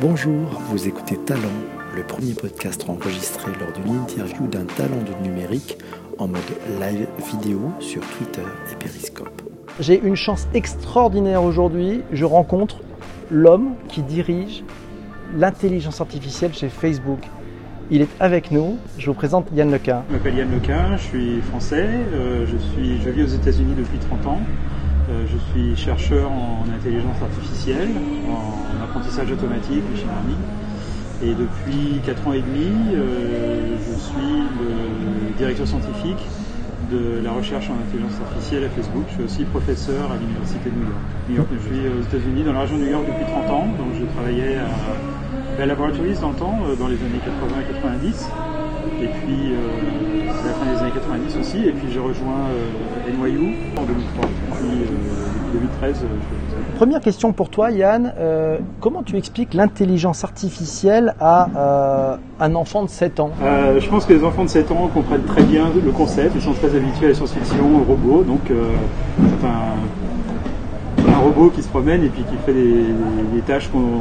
Bonjour, vous écoutez Talent, le premier podcast enregistré lors d'une interview d'un talent du numérique en mode live vidéo sur Twitter et Periscope. J'ai une chance extraordinaire aujourd'hui. Je rencontre l'homme qui dirige l'intelligence artificielle chez Facebook. Il est avec nous. Je vous présente Yann Lequin. Je m'appelle Yann Lequin, je suis français, euh, je, suis, je vis aux États-Unis depuis 30 ans. Euh, je suis chercheur en intelligence artificielle, en apprentissage automatique, machine learning. Et depuis 4 ans et demi, euh, je suis le directeur scientifique de la recherche en intelligence artificielle à Facebook. Je suis aussi professeur à l'Université de New York. New York. Je suis aux États-Unis, dans la région de New York depuis 30 ans. Donc je travaillais à Bell Laboratories dans le temps, euh, dans les années 80 et 90. Et puis euh, à la fin des années 90 aussi. Et puis j'ai rejoint euh, NYU en 2003. Puis depuis 2013, je fais ça. Première question pour toi, Yann. Euh, comment tu expliques l'intelligence artificielle à euh, un enfant de 7 ans? Euh, je pense que les enfants de 7 ans comprennent très bien le concept, ils sont très habitués à la science-fiction, aux robots, donc euh, c'est un, un robot qui se promène et puis qui fait des, des tâches qu'on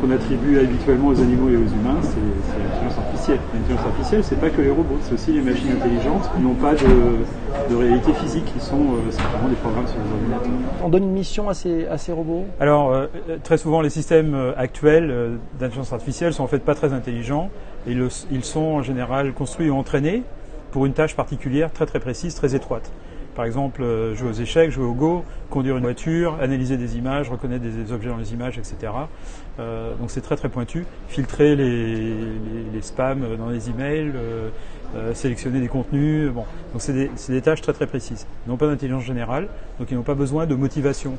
qu'on attribue habituellement aux animaux et aux humains, c'est l'intelligence artificielle. L'intelligence artificielle, c'est pas que les robots, c'est aussi les machines intelligentes qui n'ont pas de, de réalité physique, qui sont euh, simplement des programmes sur les ordinateurs. On donne une mission à ces, à ces robots? Alors, euh, très souvent, les systèmes euh, actuels euh, d'intelligence artificielle sont en fait pas très intelligents. Et le- ils sont en général construits ou entraînés pour une tâche particulière très très précise, très étroite. Par exemple, euh, jouer aux échecs, jouer au go, conduire une voiture, analyser des images, reconnaître des, objets dans les images, etc. Euh, donc c'est très très pointu. Filtrer les, spams dans les emails, euh, euh, sélectionner des contenus. Bon, donc c'est des, tâches très très précises. Ils n'ont pas d'intelligence générale, donc ils n'ont pas besoin de motivation.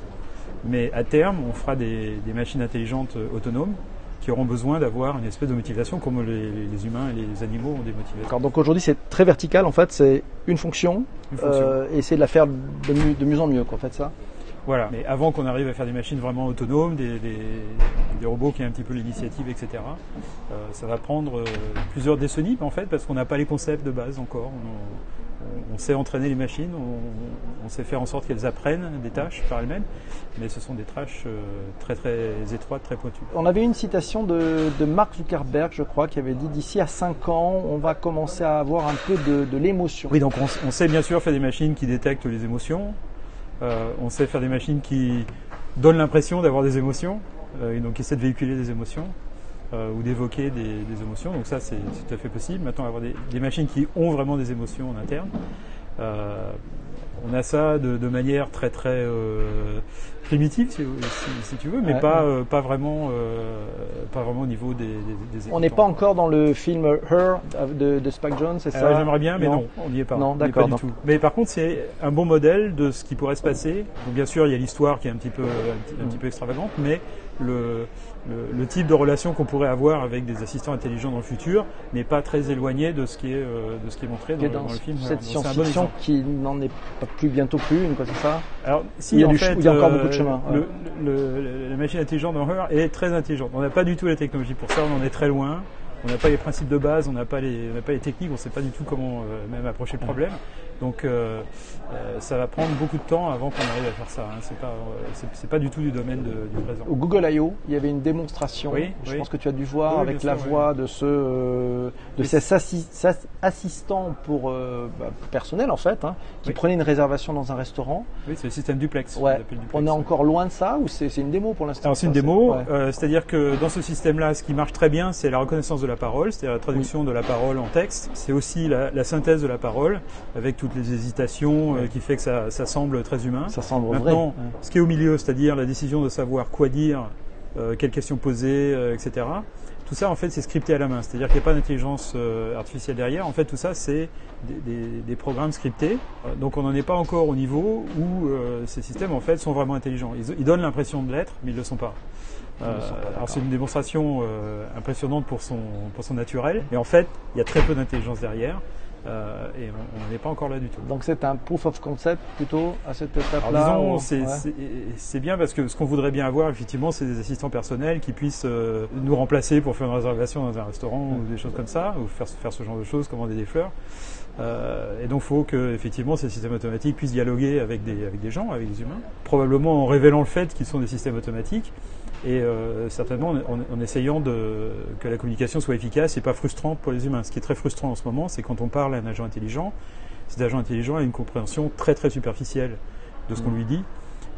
Mais à terme, on fera des, machines intelligentes autonomes qui auront besoin d'avoir une espèce de motivation comme les, les humains et les animaux ont des motivations. Donc aujourd'hui c'est très vertical en fait, c'est Une fonction. Euh, et essayer de la faire de mieux, de mieux en mieux, quoi, en fait ça. Voilà. Mais avant qu'on arrive à faire des machines vraiment autonomes, des, des, des robots qui aient un petit peu l'initiative, etc., euh, ça va prendre euh, plusieurs décennies en fait, parce qu'on n'a pas les concepts de base encore. On, on- sait entraîner les machines, on, on sait faire en sorte qu'elles apprennent des tâches par elles-mêmes, mais ce sont des tâches euh, très très étroites, très pointues. On avait une citation de, de Mark Zuckerberg, je crois, qui avait dit d'ici à 5 ans, on va commencer à avoir un peu de, de l'émotion. Oui, donc on sait bien sûr faire des machines qui détectent les émotions. Euh, on sait faire des machines qui donnent l'impression d'avoir des émotions, euh, et donc qui essaient de véhiculer des émotions euh, ou d'évoquer des, des émotions. Donc ça, c'est tout à fait possible. Maintenant, avoir des, des machines qui ont vraiment des émotions en interne. Euh, on a ça de, de manière très très euh, primitive, si, si- si tu veux, mais Ouais, pas ouais. euh, pas vraiment euh, pas vraiment au niveau des. des, des On n'est pas encore dans le film Her de, de Spike Jones, c'est ça? J'aimerais bien, mais non, on n'y est pas. Non, d'accord, du tout. Mais par contre, c'est un bon modèle de ce qui pourrait se passer. Donc, bien sûr, il y a l'histoire qui est un petit peu, un petit, un petit peu extravagante, mais le, le, le type de relation qu'on pourrait avoir avec des assistants intelligents dans le futur n'est pas très éloigné de ce qui est, euh, de ce qui est montré dans, le- dans dans le film. cette bon science-fiction qui n'en est pas plus bientôt plus une, quoi, c'est ça? Alors, si, Il y a en du fait, il y a encore euh, beaucoup de chemin, ouais. le- le- la machine intelligente dans Her est très intelligente. On n'a pas du tout la technologie pour ça, on en est très loin. On n'a pas les principes de base, on n'a pas les, on n'a pas les techniques, on ne sait pas du tout comment euh, même approcher le problème. Donc, euh, euh, ça va prendre beaucoup de temps avant qu'on arrive à faire ça. Hein. C'est pas, euh, c'est, pas du tout du domaine de- du présent. Au Google I.O., il y avait une démonstration, Oui, je oui. pense que tu as dû voir Oui, avec la sûr, voix de ce de ces assi- ces assistants pour bah, personnel en fait, hein, qui Oui. prenaient une réservation dans un restaurant. Oui, c'est le système duplex. Ouais. duplex. On est encore loin de ça ou c'est une démo pour l'instant? C'est une démo, ouais. c'est-à-dire que dans ce système-là, ce qui marche très bien, c'est la reconnaissance de la parole, c'est-à-dire la traduction de la parole en texte. C'est aussi la, la synthèse de la parole, avec toutes les hésitations, euh, qui fait que ça, ça semble très humain. Ça semble vrai. Maintenant, Ouais. ce qui est au milieu, c'est-à-dire la décision de savoir quoi dire, euh, quelles questions poser, euh, etc. Tout ça, en fait, c'est scripté à la main. C'est-à-dire qu'il n'y a pas d'intelligence euh, artificielle derrière. En fait, tout ça, c'est des, des- des programmes scriptés. Donc, on n'en est pas encore au niveau où ces systèmes, en fait, sont vraiment intelligents. Ils, ils donnent l'impression de l'être, mais ils ne le sont pas. Euh, alors c'est une démonstration euh, impressionnante pour son, pour son naturel, mais en fait il y a très peu d'intelligence derrière euh, et on n'est pas encore là du tout. Donc c'est un proof of concept plutôt à cette étape-là. Disons, c'est ouais. bien parce que ce qu'on voudrait bien avoir, effectivement, c'est des assistants personnels qui puissent euh, nous remplacer pour faire une réservation dans un restaurant ou des choses comme ça, ou faire, faire ce genre de choses, commander des fleurs. Euh, et donc, il faut que effectivement ces systèmes automatiques puissent dialoguer avec des, avec des gens, avec des humains. Probablement en révélant le fait qu'ils sont des systèmes automatiques, et euh, certainement en, en, essayant de, que la communication soit efficace et pas frustrante pour les humains. Ce qui est très frustrant en ce moment, c'est quand on parle à un agent intelligent, cet agent intelligent a une compréhension très très superficielle de ce qu'on lui dit.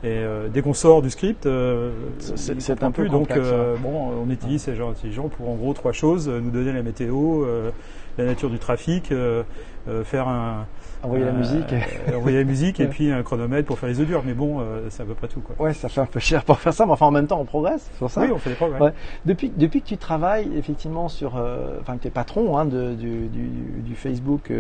Et euh, dès qu'on sort du script, euh, c'est un peu donc complexe, euh, bon, on utilise ces agents intelligents pour en gros trois choses nous donner la météo, euh, la nature du trafic, euh, euh, faire un envoyer la musique, envoyer la musique et puis un chronomètre pour faire les œufs durs. Mais bon, c'est à peu près tout quoi. Ouais, ça fait un peu cher pour faire ça, mais enfin en même temps on progresse sur ça. Oui, on fait des progrès. Ouais. Depuis depuis que tu travailles effectivement sur, enfin que tu es patron hein, de, du, du, du, Facebook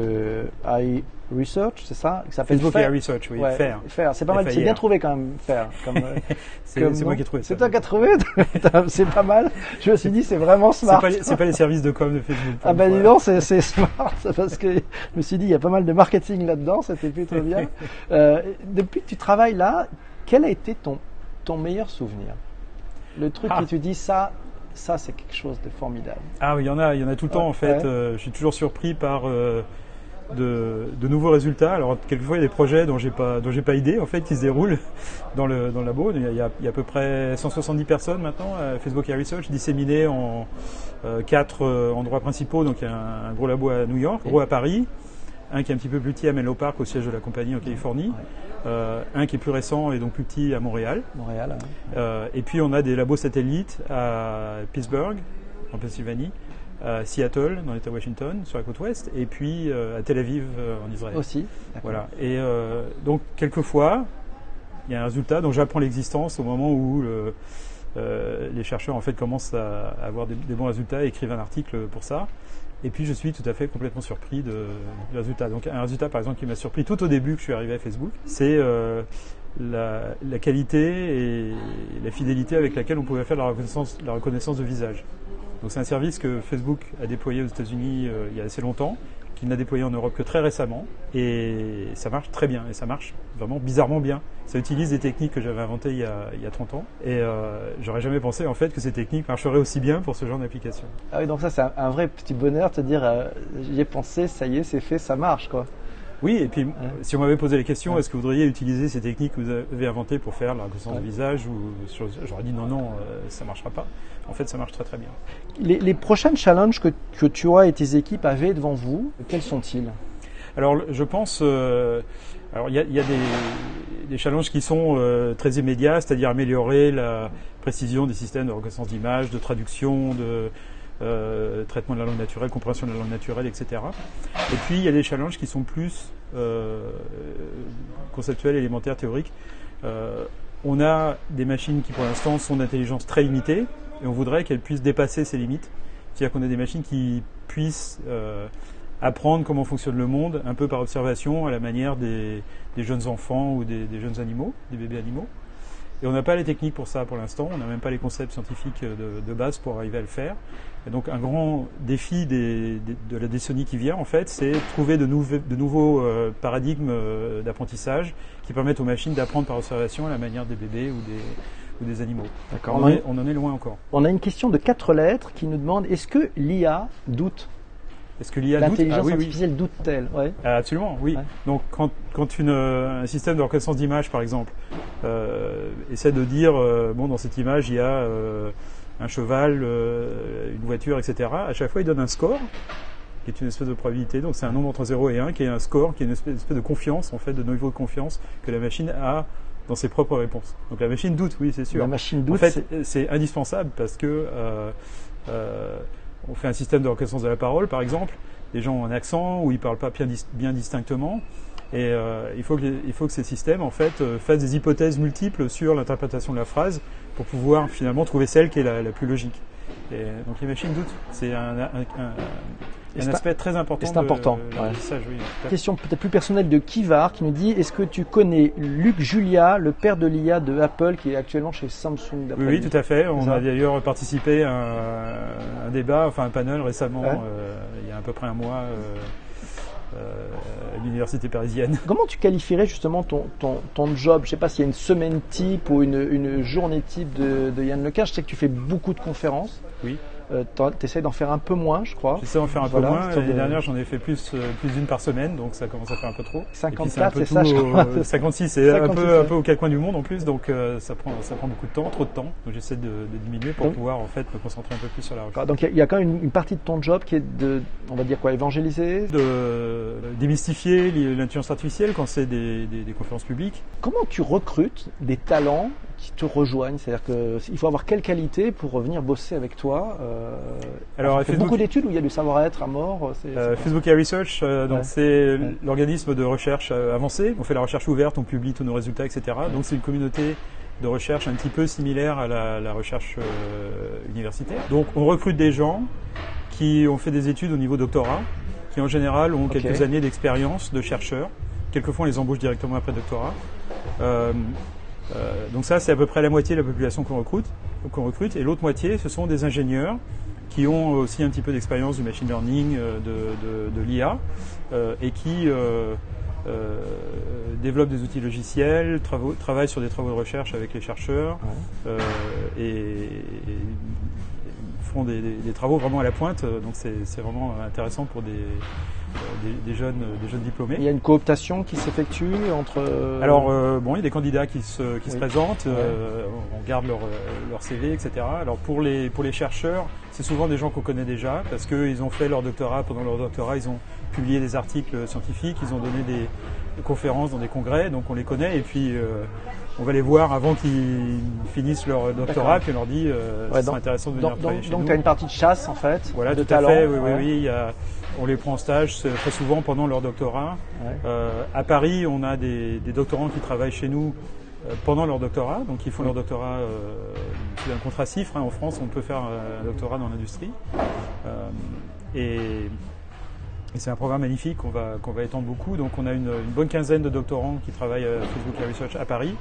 AI Research, c'est ça? S'appelle Facebook AI Research, oui, ouais, faire. Faire, c'est pas mal, c'est bien trouvé quand même, faire. c'est moi qui ai trouvé. C'est toi qui as trouvé, c'est pas mal. Je me suis dit c'est vraiment smart. C'est pas, pas, les services de com de Facebook. Ah ben dis donc, c'est smart parce que je me suis dit il y a pas mal de marketing là-dedans, c'était plutôt bien. euh, depuis que tu travailles là, quel a été ton ton meilleur souvenir? Le truc ah. que tu dis ça, ça c'est quelque chose de formidable. Ah oui, il y en a, il y en a tout le temps en fait. Ouais. Euh, je suis toujours surpris par euh, de, de, nouveaux résultats. Alors quelquefois il y a des projets dont j'ai pas dont j'ai pas idée en fait qui se déroulent dans le dans le labo. Il y, a, il y a, à peu près 170 personnes maintenant à Facebook Air Research disséminées en euh, quatre euh, endroits principaux. Donc il y a un, un, gros labo à New York, gros à Paris, un qui est un petit peu plus petit à Menlo Park au siège de la compagnie en Californie, ouais. euh, un qui est plus récent et donc plus petit à Montréal. Montréal. Ouais. Euh, et puis on a des labos satellites à Pittsburgh en Pennsylvanie à Seattle, dans l'État de Washington, sur la côte ouest, et puis euh, à Tel Aviv, euh, en Israël. Aussi. Voilà. Et euh, donc, quelquefois, il y a un résultat dont j'apprends l'existence au moment où le, les chercheurs en fait commencent à, à avoir des, des, bons résultats et écrivent un article pour ça. Et puis je suis tout à fait complètement surpris de, du résultat. Donc un résultat par exemple qui m'a surpris tout au début que je suis arrivé à Facebook, c'est euh, la, la, qualité et la fidélité avec laquelle on pouvait faire la reconnaissance, la reconnaissance de visage. Donc c'est un service que Facebook a déployé aux États-Unis euh, il y a assez longtemps, qu'il n'a déployé en Europe que très récemment, et ça marche très bien, et ça marche vraiment bizarrement bien. Ça utilise des techniques que j'avais inventées il y a, il y a 30 ans, et euh, j'aurais jamais pensé en fait que ces techniques marcheraient aussi bien pour ce genre d'application. Ah oui, donc ça c'est un, un, vrai petit bonheur de te dire euh, j'y ai pensé, ça y est, c'est fait, ça marche quoi. Oui, et puis ouais. si on m'avait posé la question, ouais. est-ce que vous voudriez utiliser ces techniques que vous avez inventées pour faire la reconnaissance ouais. de visage ou j'aurais dit non, non, euh, ça marchera pas. En fait, ça marche très très bien. Les, les prochains challenges que, que, toi et tes équipes avaient devant vous, quels sont-ils? Alors, je pense. Euh, alors, il y a, y a des, des, challenges qui sont euh, très immédiats, c'est-à-dire améliorer la précision des systèmes de reconnaissance d'image, de traduction, de euh, traitement de la langue naturelle, compréhension de la langue naturelle, etc. Et puis il y a des challenges qui sont plus conceptuels, élémentaires, théoriques. On a des machines qui pour l'instant sont d'intelligence très limitée et on voudrait qu'elles puissent dépasser ces limites. C'est-à-dire qu'on a des machines qui puissent euh, apprendre comment fonctionne le monde un peu par observation à la manière des, des jeunes enfants ou des, des, jeunes animaux, des bébés animaux. Et on n'a pas les techniques pour ça pour l'instant, on n'a même pas les concepts scientifiques de, de, base pour arriver à le faire. Et donc un grand défi des, de la décennie qui vient, en fait, c'est trouver de, nouveaux, de nouveaux euh, paradigmes euh, d'apprentissage qui permettent aux machines d'apprendre par observation à la manière des bébés ou des, ou des animaux. D'accord. On, on, en est loin encore. On a une question de quatre lettres qui nous demande est-ce que l'IA doute? Est-ce que l'IA doute? L'intelligence ah, oui, artificielle oui. doute-t-elle? Ouais. ah, Absolument, oui. Ouais. Donc quand, quand une, un système de reconnaissance d'image, par exemple, euh, essaie de dire, euh, bon, dans cette image, il y a euh, un cheval, une voiture, etc., à chaque fois, il donne un score qui est une espèce de probabilité. Donc c'est un nombre entre 0 et 1 qui est un score, qui est une espèce, une espèce de confiance, en fait, de niveau de confiance que la machine a dans ses propres réponses. Donc la machine doute, oui, c'est sûr. La machine doute. En fait, c'est indispensable parce que euh, euh, on fait un système de reconnaissance de la parole, par exemple. Les gens ont un accent ou ils parlent pas bien, bien distinctement. Et euh, il, faut que, il faut que ces systèmes en fait euh, fassent des hypothèses multiples sur l'interprétation de la phrase pour pouvoir finalement trouver celle qui est la, la plus logique. Et donc les machines doutent. C'est un, un, un, un aspect très important. C'est important. De, ouais. message, oui, Question peut-être plus personnelle de Kivar qui nous dit est-ce que tu connais Luc Julia, le père de l'IA de Apple, qui est actuellement chez Samsung Oui, oui, tout à fait. On a d'ailleurs participé à un, débat, enfin un panel récemment, ouais. euh, il y a à peu près un mois. Euh, l'université parisienne. Comment tu qualifierais justement ton, ton, ton job? Je ne sais pas s'il y a une semaine type ou une, une journée type de, de Yann Lequin. Je sais que tu fais beaucoup de conférences. Oui. Euh, tu essaies d'en faire un peu moins, je crois. J'essaie d'en faire un Voilà, peu moins. L'année de- dernière, j'en ai fait plus, euh, plus d'une par semaine, donc ça commence à faire un peu trop. Et puis, 54, un peu c'est ça, je au- crois. 56, c'est un 56, peu, ouais. un peu aux quatre coins du monde en plus, donc euh, ça, prend, ça prend beaucoup de temps, trop de temps. Donc j'essaie de, de diminuer pour Donc- pouvoir en fait me concentrer un peu plus sur la recherche. Donc il y a- il y, a quand même une, une partie de ton job qui est de, on va dire quoi, évangéliser? De démystifier l'intelligence artificielle quand c'est des, des- des conférences publiques. Comment tu recrutes des talents qui te rejoignent C'est-à-dire qu'il faut avoir quelle qualité pour venir bosser avec toi euh, Alors, Facebook- beaucoup d'études où il y a du savoir-être à mort. c'est- Euh, c'est- Facebook AI Research, euh, donc Ouais. c'est Ouais. l'organisme de recherche euh, avancé. On fait la recherche ouverte, on publie tous nos résultats, etc. Donc c'est une communauté de recherche un petit peu similaire à la, la recherche euh, universitaire. Donc on recrute des gens qui ont fait des études au niveau doctorat, qui en général ont quelques années d'expérience de chercheurs. Quelquefois on les embauche directement après doctorat. Euh, donc ça c'est à peu près la moitié de la population qu'on recrute, recrute. Et l'autre moitié ce sont des ingénieurs qui ont aussi un petit peu d'expérience du machine learning, euh, de, de, de l'IA, euh, et qui euh, développent des outils logiciels, travaux- travaillent sur des travaux de recherche avec les chercheurs, et, et font des, des- des travaux vraiment à la pointe. Donc c'est vraiment intéressant pour des, des, des jeunes, des jeunes diplômés. Il y a une cooptation qui s'effectue entre. Alors euh, bon, il y a des candidats qui se, qui se présentent, euh, on garde leur, euh, leur CV, etc. Alors pour les, pour les chercheurs, c'est souvent des gens qu'on connaît déjà parce qu'ils ont fait leur doctorat. Pendant leur doctorat, ils ont publié des articles scientifiques, ils ont donné des, des conférences dans des congrès, donc on les connaît. Et puis euh, on va les voir avant qu'ils finissent leur doctorat, puis on leur dit euh, Ouais, c'est donc- intéressant de venir donc, travailler donc, chez donc nous. tu as une partie de chasse en fait, Voilà, de tout à fait. Oui, oui, oui. il y a- on les prend en stage c'est très souvent pendant leur doctorat. Ouais. Euh, à Paris, on a des, des doctorants qui travaillent chez nous euh, pendant leur doctorat, donc ils font leur doctorat euh, sous un contrat CIFRE. hein. En France, on peut faire euh, un doctorat dans l'industrie. Euh, et et c'est un programme magnifique qu'on va, qu'on va étendre beaucoup. Donc on a une, une bonne quinzaine de doctorants qui travaillent à Facebook Research à Paris.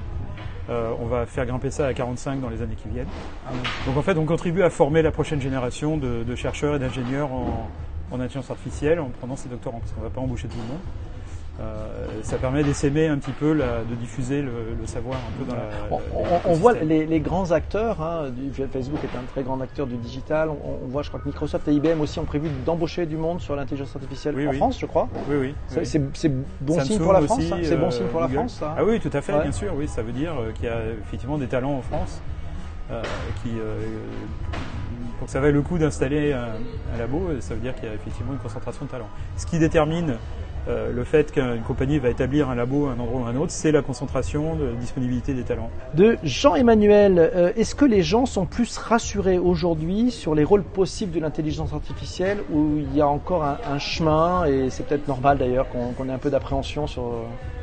Euh, on va faire grimper ça à 45 dans les années qui viennent. Donc en fait, on contribue à former la prochaine génération de, de chercheurs et d'ingénieurs en, en intelligence artificielle en prenant ces doctorants, parce qu'on ne va pas embaucher tout le monde. Euh, ça permet d'essaimer un petit peu, la- de diffuser le, le savoir un peu dans la. On, on- on voit les, les grands acteurs, hein, du, Facebook est un très grand acteur du digital. On, on voit, je crois que Microsoft et IBM aussi ont prévu d'embaucher du monde sur l'intelligence artificielle Oui, en oui. France, je crois. Oui, oui. C'est oui. c'est- c'est bon signe pour la France. C'est bon euh, signe pour la. France, ça. Ah oui, tout à fait, Ouais. bien sûr. Oui, ça veut dire euh, qu'il y a effectivement des talents en France euh, qui, euh, que ça vaille le coup d'installer un, un labo, ça veut dire qu'il y a effectivement une concentration de talents. Ce qui détermine euh, le fait qu'une compagnie va établir un labo à un endroit ou à un autre, c'est la concentration de disponibilité des talents. De Jean-Emmanuel, euh, est-ce que les gens sont plus rassurés aujourd'hui sur les rôles possibles de l'intelligence artificielle ou il y a encore un, un chemin et c'est peut-être normal d'ailleurs qu'on ait un peu d'appréhension sur.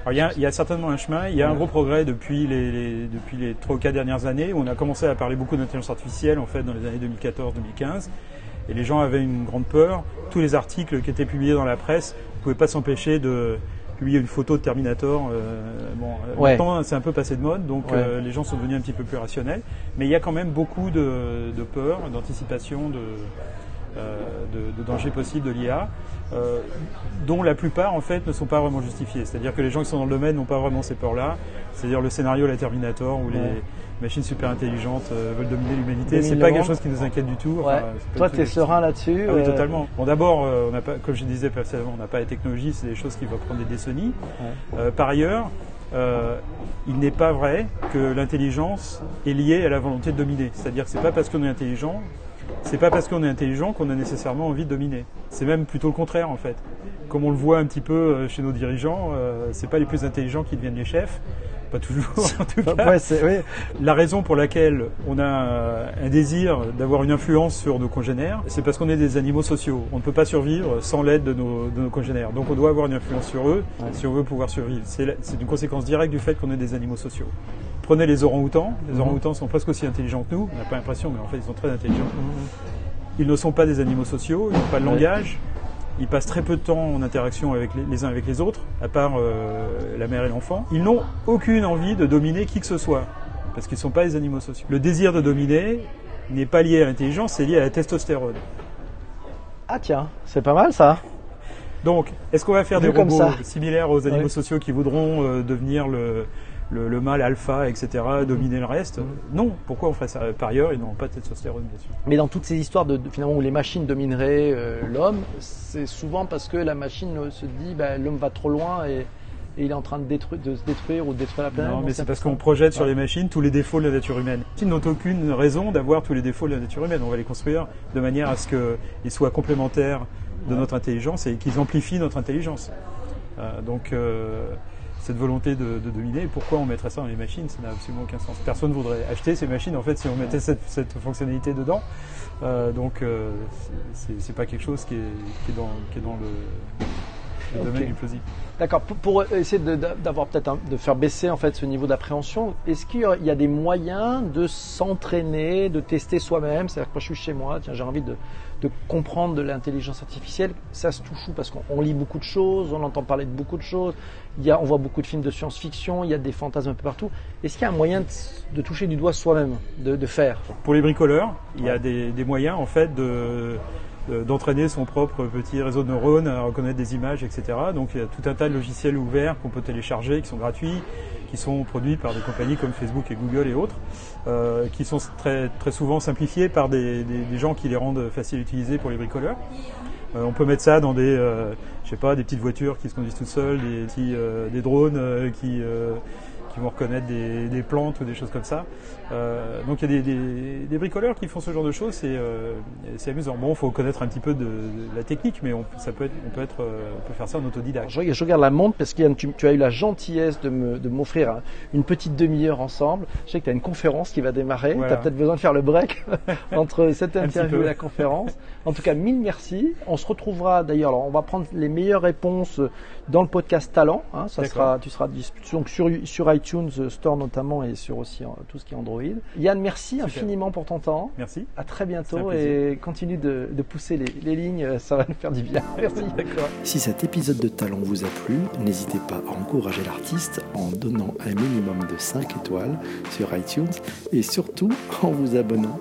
Alors, il, y a, il y a certainement un chemin, il y a un gros progrès depuis les, les- depuis les 3 ou 4 dernières années où on a commencé à parler beaucoup d'intelligence artificielle en fait dans les années 2014-2015 et les gens avaient une grande peur. Tous les articles qui étaient publiés dans la presse ne pouvaient pas s'empêcher de publier une photo de Terminator. euh, bon, euh, Ouais. maintenant c'est un peu passé de mode donc Ouais. euh, les gens sont devenus un petit peu plus rationnels mais il y a quand même beaucoup de, de peur, d'anticipation, de, euh, de, de dangers possibles de l'IA, dont la plupart en fait ne sont pas vraiment justifiés. C'est-à-dire que les gens qui sont dans le domaine n'ont pas vraiment ces peurs-là. C'est-à-dire le scénario la Terminator où Ouais. Machines super intelligentes euh, veulent dominer l'humanité, c'est pas quelque chose qui nous inquiète du tout. Ouais. Enfin, Toi, tu es serein là-dessus Ah oui, euh, totalement. Bon, d'abord, euh, on n'a pas, comme je disais précédemment, on n'a pas les technologies, c'est des choses qui vont prendre des décennies. Ouais. Par ailleurs, euh, il n'est pas vrai que l'intelligence est liée à la volonté de dominer. C'est-à-dire que c'est pas parce qu'on est intelligent, c'est pas parce qu'on est intelligent qu'on a nécessairement envie de dominer. C'est même plutôt le contraire en fait. Comme on le voit un petit peu chez nos dirigeants, euh, c'est pas les plus intelligents qui deviennent les chefs. Pas toujours, en tout cas. Ouais, c'est- oui. La raison pour laquelle on a euh, un désir d'avoir une influence sur nos congénères, c'est parce qu'on est des animaux sociaux. On ne peut pas survivre sans l'aide de nos, de nos congénères. Donc on doit avoir une influence sur eux Ouais. si on veut pouvoir survivre. C'est une conséquence directe du fait qu'on est des animaux sociaux. Prenez les orang-outans. Les Mhm. orang-outans sont presque aussi intelligents que nous. On n'a pas l'impression, mais en fait ils sont très intelligents. Ils ne sont pas des animaux sociaux, ils n'ont pas de langage. Ils passent très peu de temps en interaction avec les, les uns avec les autres, à part euh, la mère et l'enfant. Ils n'ont aucune envie de dominer qui que ce soit, parce qu'ils ne sont pas des animaux sociaux. Le désir de dominer n'est pas lié à l'intelligence, c'est lié à la testostérone. Ah tiens, c'est pas mal ça. Donc, est-ce qu'on va faire Vu des robots similaires aux animaux sociaux qui voudront euh, devenir le, le, le mâle alpha, etc., dominer le reste. Mhm. Non, pourquoi on ferait ça Par ailleurs, ils n'ont pas de testostérone, bien sûr. Mais dans toutes ces histoires de, de- finalement où les machines domineraient euh, l'homme, c'est souvent parce que la machine euh, se dit bah, l'homme va trop loin et, et il est en train de, détruire, de se détruire ou de détruire la planète. Non, mais c'est parce qu'on projette sur les machines tous les défauts de la nature humaine. Ils n'ont aucune raison d'avoir tous les défauts de la nature humaine. On va les construire de manière à ce qu'ils soient complémentaires de notre intelligence et qu'ils amplifient notre intelligence. Euh, donc, euh, cette volonté de, de dominer, pourquoi on mettrait ça dans les machines? Ça n'a absolument aucun sens. Personne ne voudrait acheter ces machines, en fait, si on mettait cette, cette fonctionnalité dedans. Euh, donc, euh, c'est- pas quelque chose qui est, qui est dans, qui est dans le, le domaine du plausible. D'accord. Pour, pour essayer d'avoir peut-être de faire baisser en fait ce niveau d'appréhension, est-ce qu'il y a- des moyens de s'entraîner, de tester soi-même? C'est-à-dire que quand je suis chez moi, tiens, j'ai envie de, de comprendre de l'intelligence artificielle. Ça se touche où? Parce qu'on on lit beaucoup de choses, on entend parler de beaucoup de choses. Il y a, on voit beaucoup de films de science-fiction. Il y a des fantasmes un peu partout. Est-ce qu'il y a un moyen de, de toucher du doigt soi-même, de, de faire? Pour les bricoleurs, il y a des, des moyens en fait de- d'entraîner son propre petit réseau de neurones à reconnaître des images, etc. Donc il y a tout un tas de logiciels ouverts qu'on peut télécharger, qui sont gratuits, qui sont produits par des compagnies comme Facebook et Google et autres, euh, qui sont très, très souvent simplifiés par des, des- gens qui les rendent faciles à utiliser pour les bricoleurs. Euh, on peut mettre ça dans des, euh, je sais pas, des petites voitures qui se conduisent toutes seules, des, petits, euh, des drones euh, qui, euh, qui vont reconnaître des, des plantes ou des choses comme ça. Euh, donc il y a des, des- des bricoleurs qui font ce genre de choses, c'est euh, amusant. Bon, il faut connaître un petit peu de, de la technique, mais on, ça peut être, on peut être, euh, on peut faire ça en autodidacte. Je, regarde- je regarde la montre parce que tu, tu as eu la gentillesse de m'offrir un- une petite demi-heure ensemble. Je sais que tu as une conférence qui va démarrer. Voilà. Tu as peut-être besoin de faire le break entre cette interview et la conférence. En tout cas, mille merci. On se retrouvera d'ailleurs. On va prendre les meilleures réponses dans le podcast Talent. hein. ça D'accord. sera, tu seras donc sur, sur iTunes euh, Store notamment et sur aussi euh, tout ce qui est Android. Yann, merci infiniment pour ton temps. Merci. À très bientôt et continue de, de pousser les, les lignes. Ça va nous faire du bien. Merci. D'accord. Si cet épisode de Talent vous a plu, n'hésitez pas à encourager l'artiste en donnant un minimum de 5 étoiles sur iTunes et surtout en vous abonnant